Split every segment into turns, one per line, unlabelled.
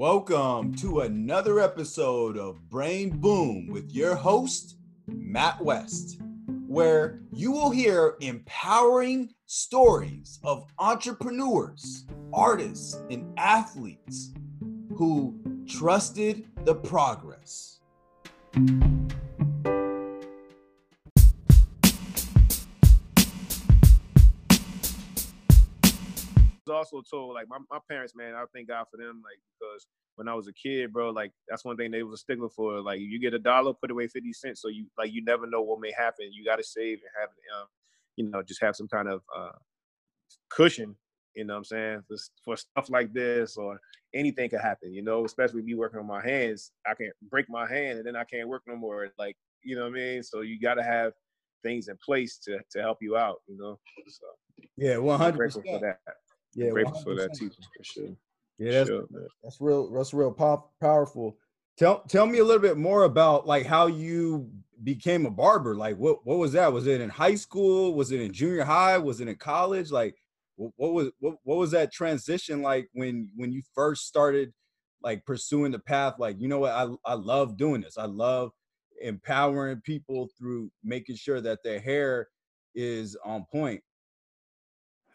Welcome to another episode of Brain Boom with your host, Matt West, where you will hear empowering stories of entrepreneurs, artists, and athletes who trusted the progress.
Also told like my, my parents, man, I thank God for them, like because when I was a kid, bro, like that's one thing they was a stickler for. Like you get a dollar, put away fifty cents, so you like you never know what may happen. You got to save and have, um, you know, just have some kind of uh, cushion. You know what I'm saying for, for stuff like this or anything could happen. You know, especially me working on my hands, I can't break my hand and then I can't work no more. Like you know what I mean. So you got to have things in place to to help you out. You know. So
yeah, one hundred percent Yeah,
grateful for that too. for sure.
Yeah, that's, sure, that's real. That's real pop, powerful. Tell tell me a little bit more about like how you became a barber. Like what what was that? Was it in high school? Was it in junior high? Was it in college? Like what, what was what, what was that transition like when when you first started like pursuing the path? Like you know what I I love doing this. I love empowering people through making sure that their hair is on point.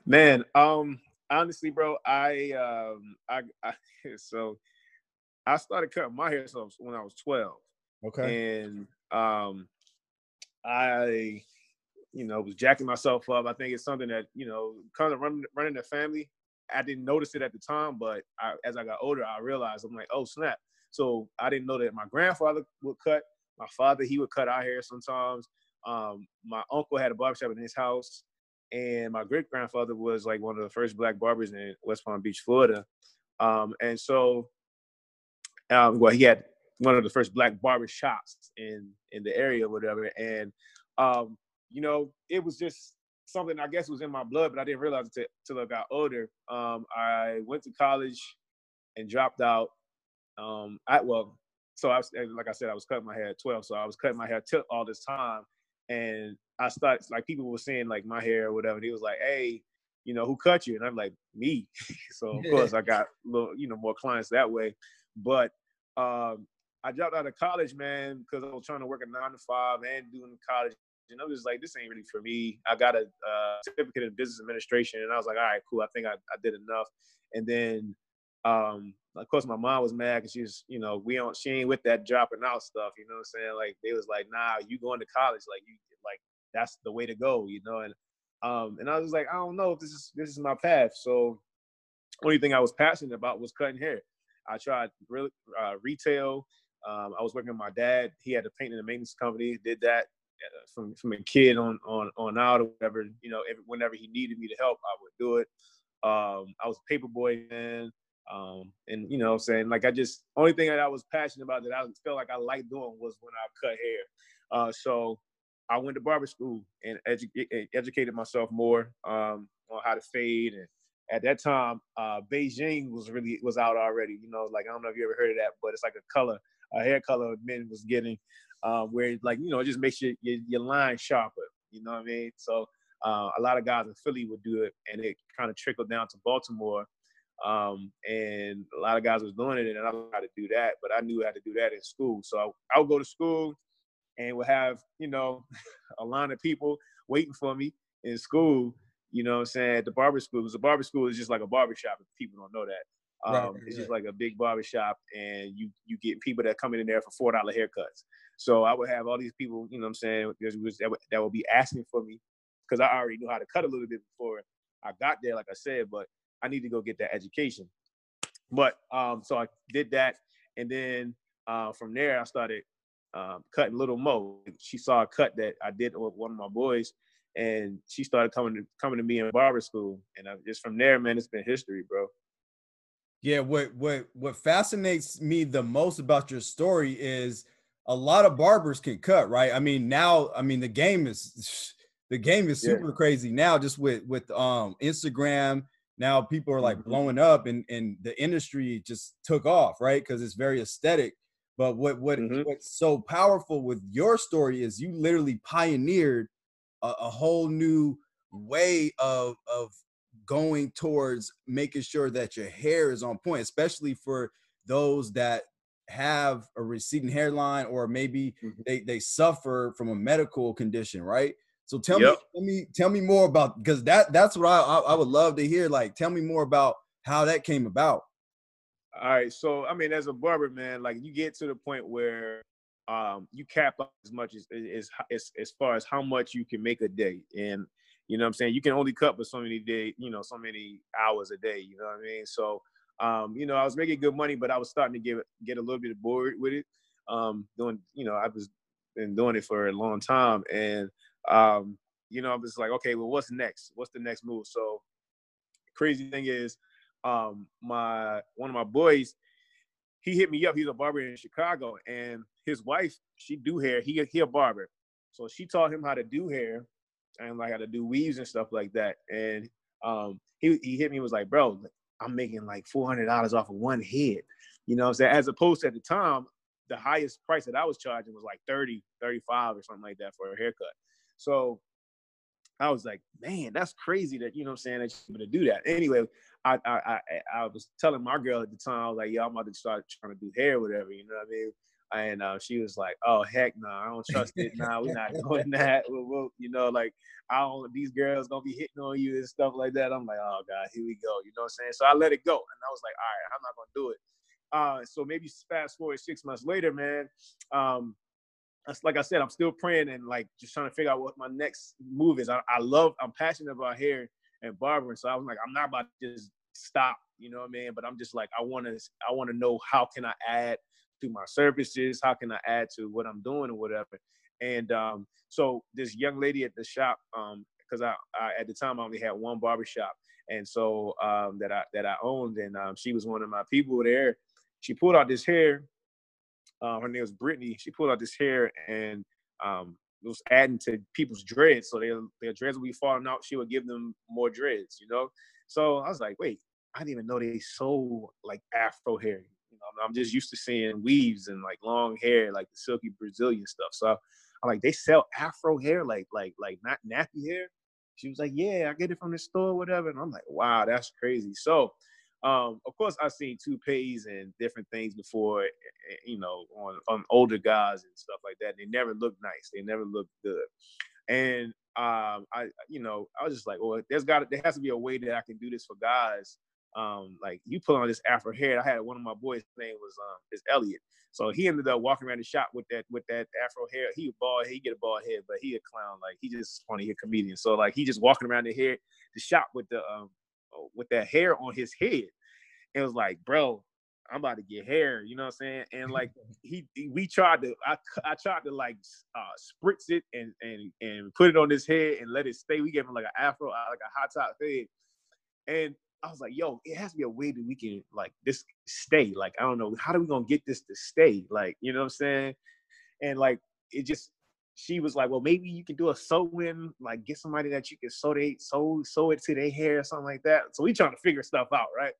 Man, um, honestly, bro, I um I, I so I started cutting my hair so when I was 12.
Okay.
And um I you know was jacking myself up. I think it's something that, you know, kind of running running the family. I didn't notice it at the time, but I, as I got older, I realized I'm like, oh snap. So I didn't know that my grandfather would cut. My father, he would cut our hair sometimes. Um, my uncle had a barbershop in his house and my great grandfather was like one of the first black barbers in West Palm Beach, Florida. Um, and so, um, well, he had one of the first black barber shops in in the area, whatever. And um, you know, it was just something I guess was in my blood, but I didn't realize it until I got older. Um, I went to college and dropped out. Um, I well, so I was like I said, I was cutting my hair at 12, so I was cutting my hair till all this time, and I started like people were saying like my hair or whatever. And he was like, "Hey, you know, who cut you?" And I'm like, "Me." so of course I got a little, you know, more clients that way. But um, I dropped out of college, man, because I was trying to work a nine to five and doing college. And I was like, this ain't really for me. I got a uh, certificate in business administration, and I was like, all right, cool. I think I, I did enough. And then, um, of course, my mom was mad because she's, you know, we don't, she ain't with that dropping out stuff. You know what I'm saying? Like they was like, nah, you going to college, like you, like that's the way to go, you know. And um, and I was like, I don't know if this is this is my path. So only thing I was passionate about was cutting hair. I tried uh, retail. Um, I was working with my dad. He had a painting and maintenance company. Did that uh, from from a kid on on on out or whatever. You know, whenever he needed me to help, I would do it. Um, I was a paper boy then. Um, and you know, I'm saying like I just only thing that I was passionate about that I felt like I liked doing was when I cut hair. Uh, so I went to barber school and edu- educated myself more um, on how to fade. And at that time, uh, Beijing was really was out already. You know, like I don't know if you ever heard of that, but it's like a color, a hair color men was getting, um, where like you know it just makes your, your, your line sharper. You know what I mean? So uh, a lot of guys in Philly would do it, and it kind of trickled down to Baltimore. Um, and a lot of guys was doing it, and I learned how to do that. But I knew how to do that in school, so I, I would go to school and would have, you know, a line of people waiting for me in school, you know I'm saying, at the barber school. Because the barber school is just like a barber shop if people don't know that. Um, right, right, it's just like a big barber shop and you you get people that come in there for four dollar haircuts. So I would have all these people, you know I'm saying, that would, that would be asking for me because I already knew how to cut a little bit before I got there, like I said, but I need to go get that education. But um, so I did that, and then uh, from there I started um, cutting Lil' Mo. She saw a cut that I did with one of my boys, and she started coming to coming to me in barber school. And I, just from there, man, it's been history, bro.
Yeah, what what what fascinates me the most about your story is a lot of barbers can cut, right? I mean, now, I mean, the game is the game is super yeah. crazy now, just with with um Instagram. Now people are like mm-hmm. blowing up, and and the industry just took off, right? Because it's very aesthetic. But what what mm-hmm. what's so powerful with your story is you literally pioneered a, a whole new way of of going towards making sure that your hair is on point, especially for those that have a receding hairline or maybe mm-hmm. they, they suffer from a medical condition, right? So tell yep. me, tell me, tell me more about because that that's what I, I, I would love to hear. Like, tell me more about how that came about.
All right, so I mean, as a barber, man, like you get to the point where um, you cap up as much as, as as as far as how much you can make a day, and you know what I'm saying. You can only cut for so many day, you know, so many hours a day. You know what I mean? So, um, you know, I was making good money, but I was starting to get get a little bit bored with it. Um, doing, you know, I was been doing it for a long time, and um, you know, I was like, okay, well, what's next? What's the next move? So, crazy thing is, um, my one of my boys, he hit me up. He's a barber in Chicago, and his wife, she do hair. He he a barber, so she taught him how to do hair and like how to do weaves and stuff like that. And um, he he hit me was like, bro, I'm making like four hundred dollars off of one head. You know, so as opposed to at the time, the highest price that I was charging was like 30, 35 or something like that for a haircut. So I was like, man, that's crazy that, you know I'm saying, that you're to do that. Anyway, I, I I I was telling my girl at the time, I was like, yeah, I'm about to start trying to do hair, whatever, you know what I mean? And uh, she was like, "Oh heck no, nah, I don't trust it. Nah, we're not doing that. We'll, we'll, you know, like I don't. These girls gonna be hitting on you and stuff like that." I'm like, "Oh god, here we go." You know what I'm saying? So I let it go, and I was like, "All right, I'm not gonna do it." Uh, so maybe fast forward six months later, man. Um, like I said, I'm still praying and like just trying to figure out what my next move is. I, I love, I'm passionate about hair and barbering, so I was like, I'm not about to just stop, you know what I mean? But I'm just like, I want to, I want to know how can I add to my services? How can I add to what I'm doing or whatever? And um, so this young lady at the shop, because um, I, I, at the time I only had one barber shop, and so um, that I that I owned, and um, she was one of my people there. She pulled out this hair. Uh, her name was Brittany. She pulled out this hair and um, it was adding to people's dreads. So their their dreads would be falling out. She would give them more dreads, you know. So I was like, wait, I didn't even know they sold like Afro hair. I'm just used to seeing weaves and like long hair, like the silky Brazilian stuff. So I'm like, they sell Afro hair, like like like not nappy hair. She was like, yeah, I get it from the store, whatever. And I'm like, wow, that's crazy. So, um, of course, I've seen toupees and different things before, eh, eh, you know, on, on older guys and stuff like that. They never look nice. They never look good. And um, I, you know, I was just like, well, there's got there has to be a way that I can do this for guys um, like you put on this afro hair. I had one of my boys' name was um is Elliot. So he ended up walking around the shop with that with that afro hair. He bald, he get a bald head, but he a clown. Like he just funny, he a comedian. So like he just walking around the hair, the shop with the um with that hair on his head. It was like, bro, I'm about to get hair, you know what I'm saying? And like he, we tried to, I, I tried to like uh, spritz it and and and put it on his head and let it stay. We gave him like an afro, uh, like a hot top fade, and I was like, yo, it has to be a way that we can like this stay. Like, I don't know, how are we gonna get this to stay? Like, you know what I'm saying? And like it just she was like, well, maybe you can do a sew in, like get somebody that you can sew they sew sew it to their hair or something like that. So we trying to figure stuff out, right?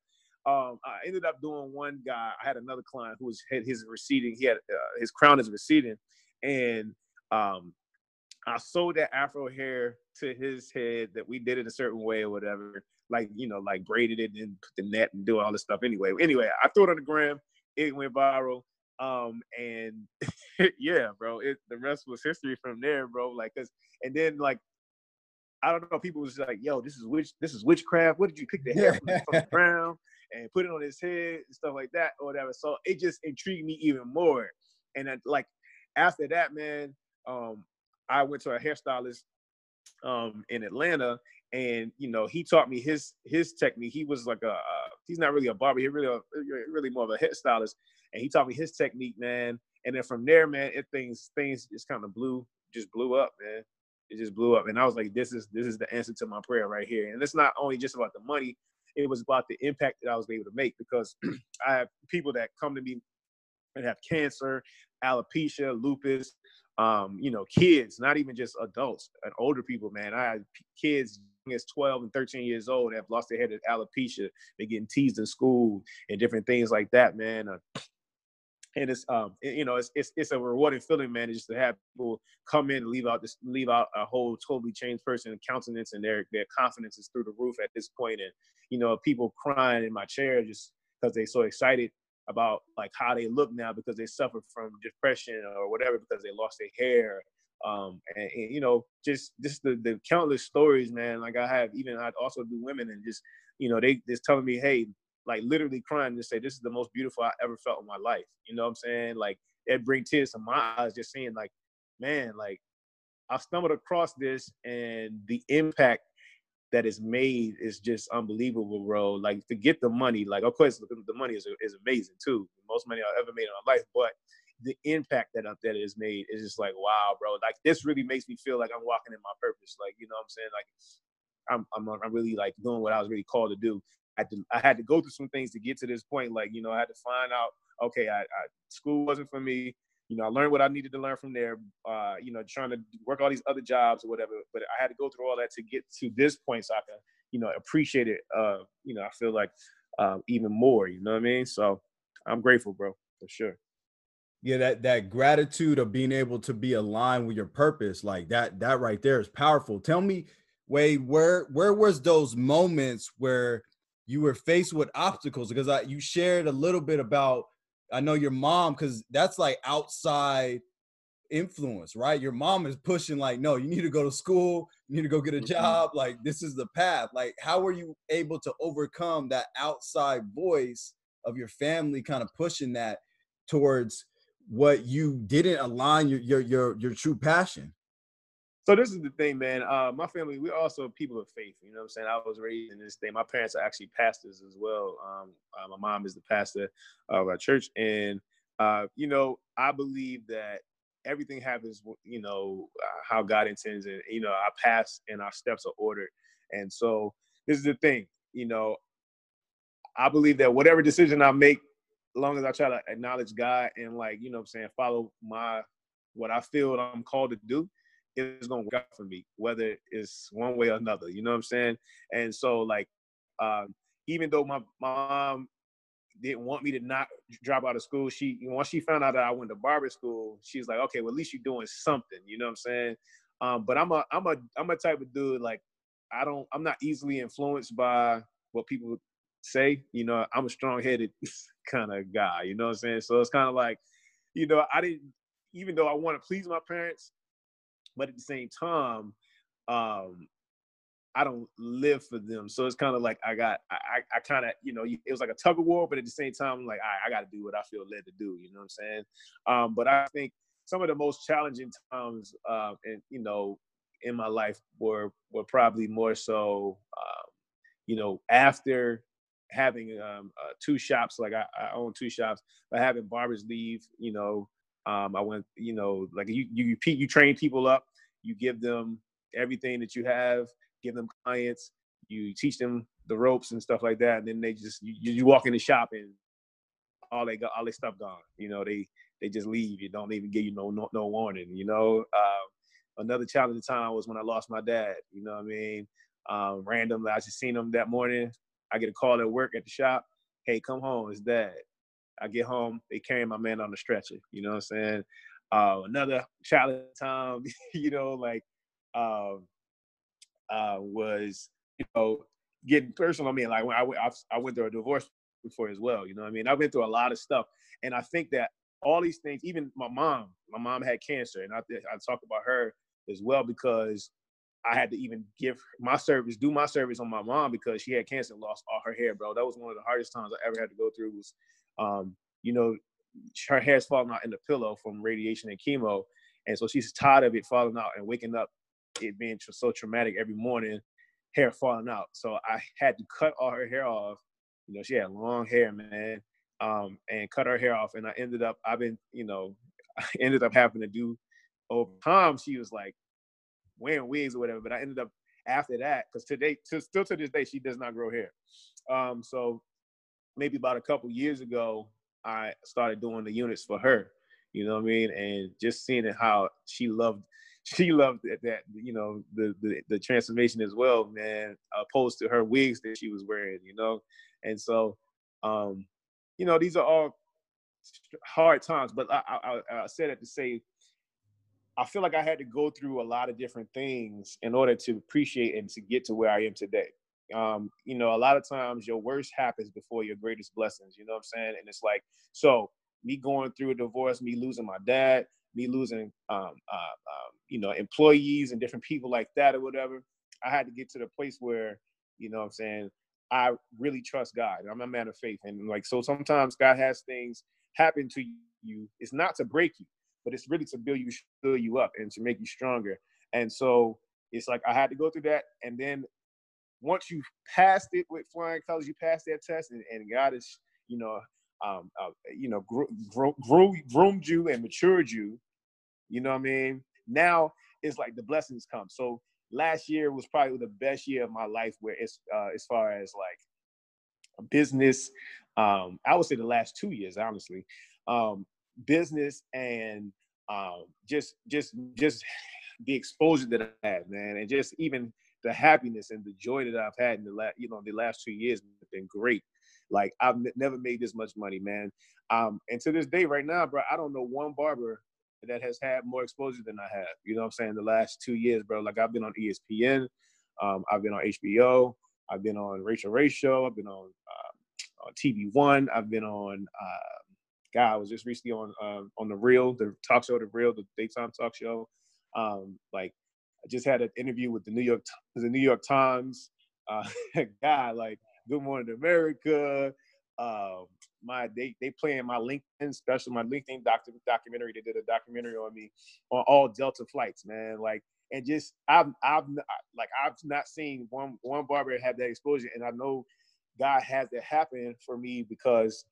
Um, I ended up doing one guy. I had another client who was had his receding. He had uh, his crown is receding, and um, I sewed that afro hair to his head that we did it a certain way or whatever like you know like braided it and put the net and do all this stuff anyway anyway i threw it on the gram it went viral um and yeah bro it the rest was history from there bro like cause and then like i don't know people was like yo this is witch this is witchcraft. What did you pick the hair from, from the ground and put it on his head and stuff like that or whatever. So it just intrigued me even more. And then like after that man um i went to a hairstylist um in atlanta and you know he taught me his his technique. He was like a uh, he's not really a barber. He really a, really more of a hairstylist, and he taught me his technique, man. And then from there, man, it things things just kind of blew just blew up, man. It just blew up, and I was like, this is this is the answer to my prayer right here. And it's not only just about the money; it was about the impact that I was able to make because I have people that come to me and have cancer, alopecia, lupus, um, you know, kids, not even just adults and older people, man. I had kids as 12 and 13 years old have lost their head at alopecia. They're getting teased in school and different things like that, man. Uh, and it's um you know it's, it's it's a rewarding feeling man just to have people come in and leave out this leave out a whole totally changed person countenance and their their confidence is through the roof at this point and you know people crying in my chair just because they're so excited about like how they look now because they suffer from depression or whatever because they lost their hair um and, and, you know just just the the countless stories man like i have even i also do women and just you know they just telling me hey like literally crying and say this is the most beautiful i ever felt in my life you know what i'm saying like it bring tears to my eyes just saying like man like i stumbled across this and the impact that is made is just unbelievable, bro. Like to get the money, like of course the money is is amazing too. Most money I've ever made in my life, but the impact that that is made is just like wow, bro. Like this really makes me feel like I'm walking in my purpose. Like you know what I'm saying? Like I'm I'm I'm really like doing what I was really called to do. I had to I had to go through some things to get to this point. Like you know I had to find out okay, I, I school wasn't for me you know, I learned what I needed to learn from there. Uh, you know, trying to work all these other jobs or whatever. But I had to go through all that to get to this point, so I can, you know, appreciate it. Uh, you know, I feel like um, even more. You know what I mean? So I'm grateful, bro, for sure.
Yeah, that that gratitude of being able to be aligned with your purpose, like that, that right there is powerful. Tell me, Wade, where where was those moments where you were faced with obstacles? Because I, you shared a little bit about I know your mom, because that's like outside influence, right? Your mom is pushing, like, no, you need to go to school, you need to go get a mm-hmm. job. Like, this is the path. Like, how were you able to overcome that outside voice of your family kind of pushing that towards what you didn't align your your your, your true passion?
So this is the thing, man. Uh, my family, we're also people of faith. You know what I'm saying? I was raised in this thing. My parents are actually pastors as well. Um, uh, my mom is the pastor of our church, and uh, you know, I believe that everything happens, you know, uh, how God intends, and you know, our paths and our steps are ordered. And so this is the thing, you know, I believe that whatever decision I make, long as I try to acknowledge God and like, you know, I'm saying, follow my what I feel I'm called to do it's gonna work out for me, whether it's one way or another. You know what I'm saying? And so like, um, even though my, mom didn't want me to not drop out of school, she once she found out that I went to barber school, she's like, okay, well at least you're doing something. You know what I'm saying? Um, but I'm a I'm a I'm a type of dude like I don't I'm not easily influenced by what people say. You know, I'm a strong headed kind of guy. You know what I'm saying? So it's kind of like, you know, I didn't even though I want to please my parents, but at the same time, um, I don't live for them. So it's kind of like I got, I, I kind of, you know, it was like a tug of war, but at the same time, I'm like, I, I got to do what I feel led to do. You know what I'm saying? Um, but I think some of the most challenging times, uh, and you know, in my life were were probably more so, um, you know, after having um, uh, two shops. Like I, I own two shops, but having barbers leave, you know, um, I went, you know, like you you you train people up, you give them everything that you have, give them clients, you teach them the ropes and stuff like that, and then they just you, you walk in the shop and all they got all their stuff gone. You know, they they just leave. You don't even give you no no, no warning. You know, uh, another challenging time was when I lost my dad. You know what I mean? Um, randomly, I just seen him that morning. I get a call at work at the shop. Hey, come home, it's dad. I get home, they carry my man on the stretcher. You know what I'm saying? Uh, another challenge time, you know, like um, uh, was you know getting personal. I mean, like when I, went through a divorce before as well. You know I mean? I went through a lot of stuff, and I think that all these things, even my mom, my mom had cancer, and I I talk about her as well because I had to even give my service, do my service on my mom because she had cancer and lost all her hair, bro. That was one of the hardest times I ever had to go through. Was um, you know, her hair's falling out in the pillow from radiation and chemo. And so she's tired of it falling out and waking up, it being so traumatic every morning, hair falling out. So I had to cut all her hair off. You know, she had long hair, man, um, and cut her hair off. And I ended up, I've been, you know, I ended up having to do over time. She was like wearing wigs or whatever, but I ended up after that because today, to, still to this day, she does not grow hair. Um, so maybe about a couple years ago, I started doing the units for her. You know what I mean? And just seeing how she loved, she loved that, that you know the, the the transformation as well, man. Opposed to her wigs that she was wearing, you know. And so, um, you know, these are all hard times. But I, I, I said it to say, I feel like I had to go through a lot of different things in order to appreciate and to get to where I am today. um, you know, a lot of times your worst happens before your greatest blessings. You know what I'm saying? And it's like, so me going through a divorce, me losing my dad, me losing, um, uh, um, you know, employees and different people like that or whatever. I had to get to the place where, you know what I'm saying, I really trust God. I'm a man of faith. And like, so sometimes God has things happen to you. It's not to break you, but it's really to build you, build you up and to make you stronger. And so it's like I had to go through that. And then once you passed it with flying colors, you passed that test, and, and God is, you know, um, uh, you know, grew, grew, groomed you and matured you. You know what I mean? Now it's like the blessings come. So last year was probably the best year of my life, where it's uh, as far as like business. Um, I would say the last two years, honestly, um, business and um, just just just the exposure that I had, man, and just even the happiness and the joy that I've had in the last, you know, the last two years have been great. Like I've n- never made this much money, man. Um, and to this day, right now, bro, I don't know one barber that has had more exposure than I have. You know what I'm saying? The last two years, bro. Like I've been on ESPN, um, I've been on HBO, I've been on Rachael Ray show, I've been on, uh, on TV One, I've been on. Uh, God, I was just recently on uh, on the Real, the talk show, the Real, the daytime talk show. Um, like I just had an interview with the New York the New York Times uh, guy, like Good Morning America. Uh, my they they playing my LinkedIn special, my LinkedIn doc- documentary. They did a documentary on me on all Delta flights, man. Like and just I've I've like I've not seen one one barber have that exposure, and I know God has that happen for me because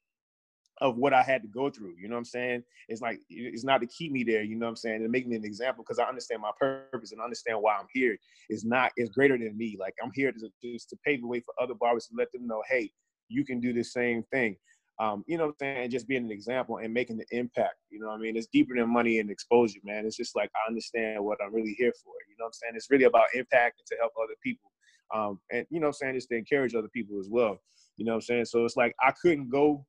of what I had to go through. You know what I'm saying? It's like it's not to keep me there. You know what I'm saying? To make me an example because I understand my purpose and understand why I'm here. It's not It's greater than me. Like I'm here to just to pave the way for other barbers to let them know, hey, you can do the same thing. Um, you know what I'm saying? And Just being an example and making the impact. You know what I mean? It's deeper than money and exposure, man. It's just like I understand what I'm really here for. You know what I'm saying? It's really about impact and to help other people. Um, and you know what I'm saying? It's to encourage other people as well. You know what I'm saying? So it's like I couldn't go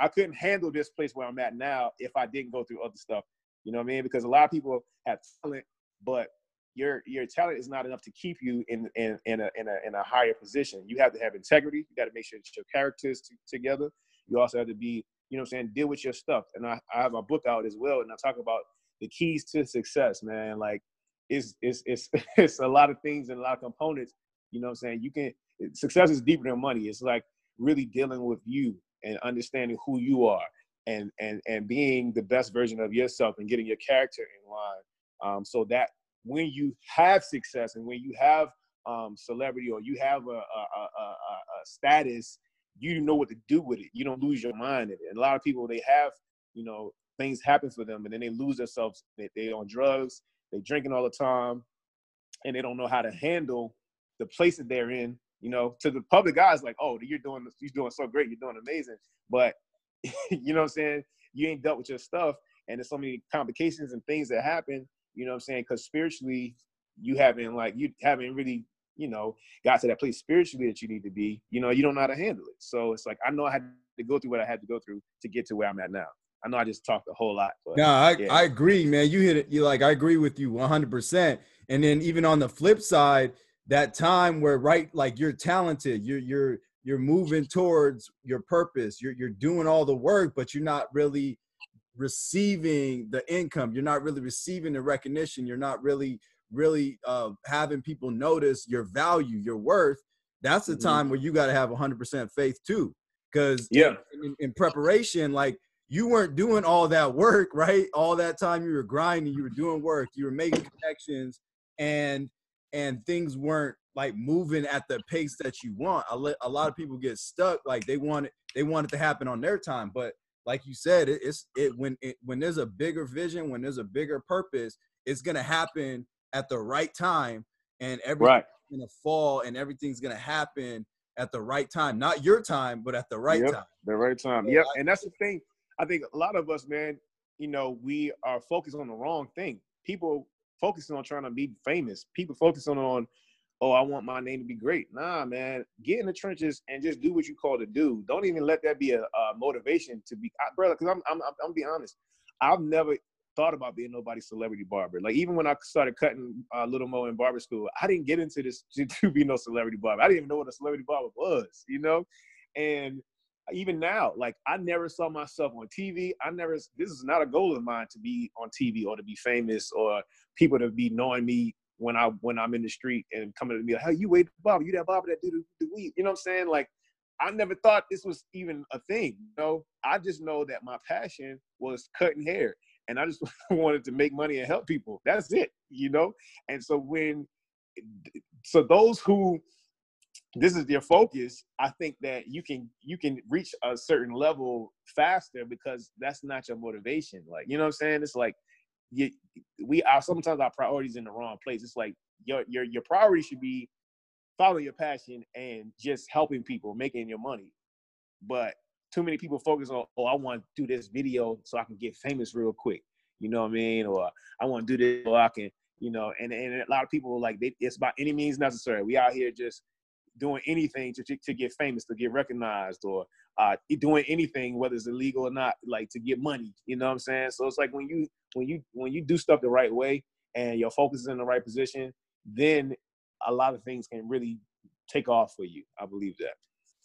I couldn't handle this place where I'm at now if I didn't go through other stuff. You know what I mean? Because a lot of people have talent, but your your talent is not enough to keep you in in in a in a, in a higher position. You have to have integrity. You got to make sure that your characters t- together. You also have to be, you know, what I'm saying, deal with your stuff. And I, I have a book out as well, and I talk about the keys to success, man. Like it's it's it's it's a lot of things and a lot of components. You know, what I'm saying you can success is deeper than money. It's like really dealing with you and understanding who you are and and and being the best version of yourself and getting your character in line. Um, so that when you have success and when you have um, celebrity or you have a, a, a, a, status you know what to do with it. You don't lose your mind and a lot of people they have you know things happen for them and then they lose themselves. They, they on drugs they drinking all the time and they don't know how to handle the place that they're in you know, to the public guys, like, oh, you're doing you're doing so great, you're doing amazing. But you know what I'm saying? You ain't dealt with your stuff, and there's so many complications and things that happen. You know what I'm saying? Because spiritually, you haven't like you haven't really you know got to that place spiritually that you need to be. You know, you don't know how to handle it. So it's like I know I had to go through what I had to go through to get to where I'm at now. I know I just talked a whole lot. But,
no, I, yeah. I agree, man. You hit it. You like I agree with you 100. percent And then even on the flip side, that time where right like you're talented you're you're you're moving towards your purpose you're you're doing all the work but you're not really receiving the income you're not really receiving the recognition you're not really really uh, having people notice your value your worth that's the mm-hmm. time where you got to have 100% faith too because
yeah
in, in, preparation like you weren't doing all that work right all that time you were grinding you were doing work you were making connections and and things weren't like moving at the pace that you want. A, a lot of people get stuck like they want it they want it to happen on their time, but like you said, it, it's it when it when there's a bigger vision, when there's a bigger purpose, it's gonna happen at the right time, and everything's right. gonna fall, and everything's gonna happen at the right time, not your time, but at the right
yep,
time.
The right time. yep, and that's the thing. I think a lot of us, man, you know, we are focused on the wrong thing. People focusing on trying to be famous. People focusing on, oh, I want my name to be great. Nah, man, get in the trenches and just do what you call to do. Don't even let that be a, a motivation to be, brother. Because I'm, I'm, I'm, I'm being honest. I've never thought about being nobody's celebrity barber. Like even when I started cutting uh, Lil' Mo in barber school, I didn't get into this to, to be no celebrity barber. I didn't even know what a celebrity barber was, you know. And even now, like I never saw myself on TV. I never. This is not a goal of mine to be on TV or to be famous or people to be knowing me when I when I'm in the street and coming to me like, "Hey, you wait, Bob? You that Bob that do the, weed?" You know what I'm saying? Like, I never thought this was even a thing. You know, I just know that my passion was cutting hair, and I just wanted to make money and help people. That's it. You know, and so when so those who this is their focus i think that you can you can reach a certain level faster because that's not your motivation. Like you know what i'm saying? It's like you, we are sometimes our priorities in the wrong place. It's like your your your priority should be following your passion and just helping people making your money. But too many people focus on oh i want to do this video so i can get famous real quick. You know what i mean? Or i want to do this so i can you know and, and a lot of people like they, it's by any means necessary. We out here just doing anything to, to get famous, to get recognized, or uh, doing anything, whether it's illegal or not, like to get money. You know what I'm saying? So it's like when you when you when you do stuff the right way and your focus is in the right position, then a lot of things can really take off for you. I believe that.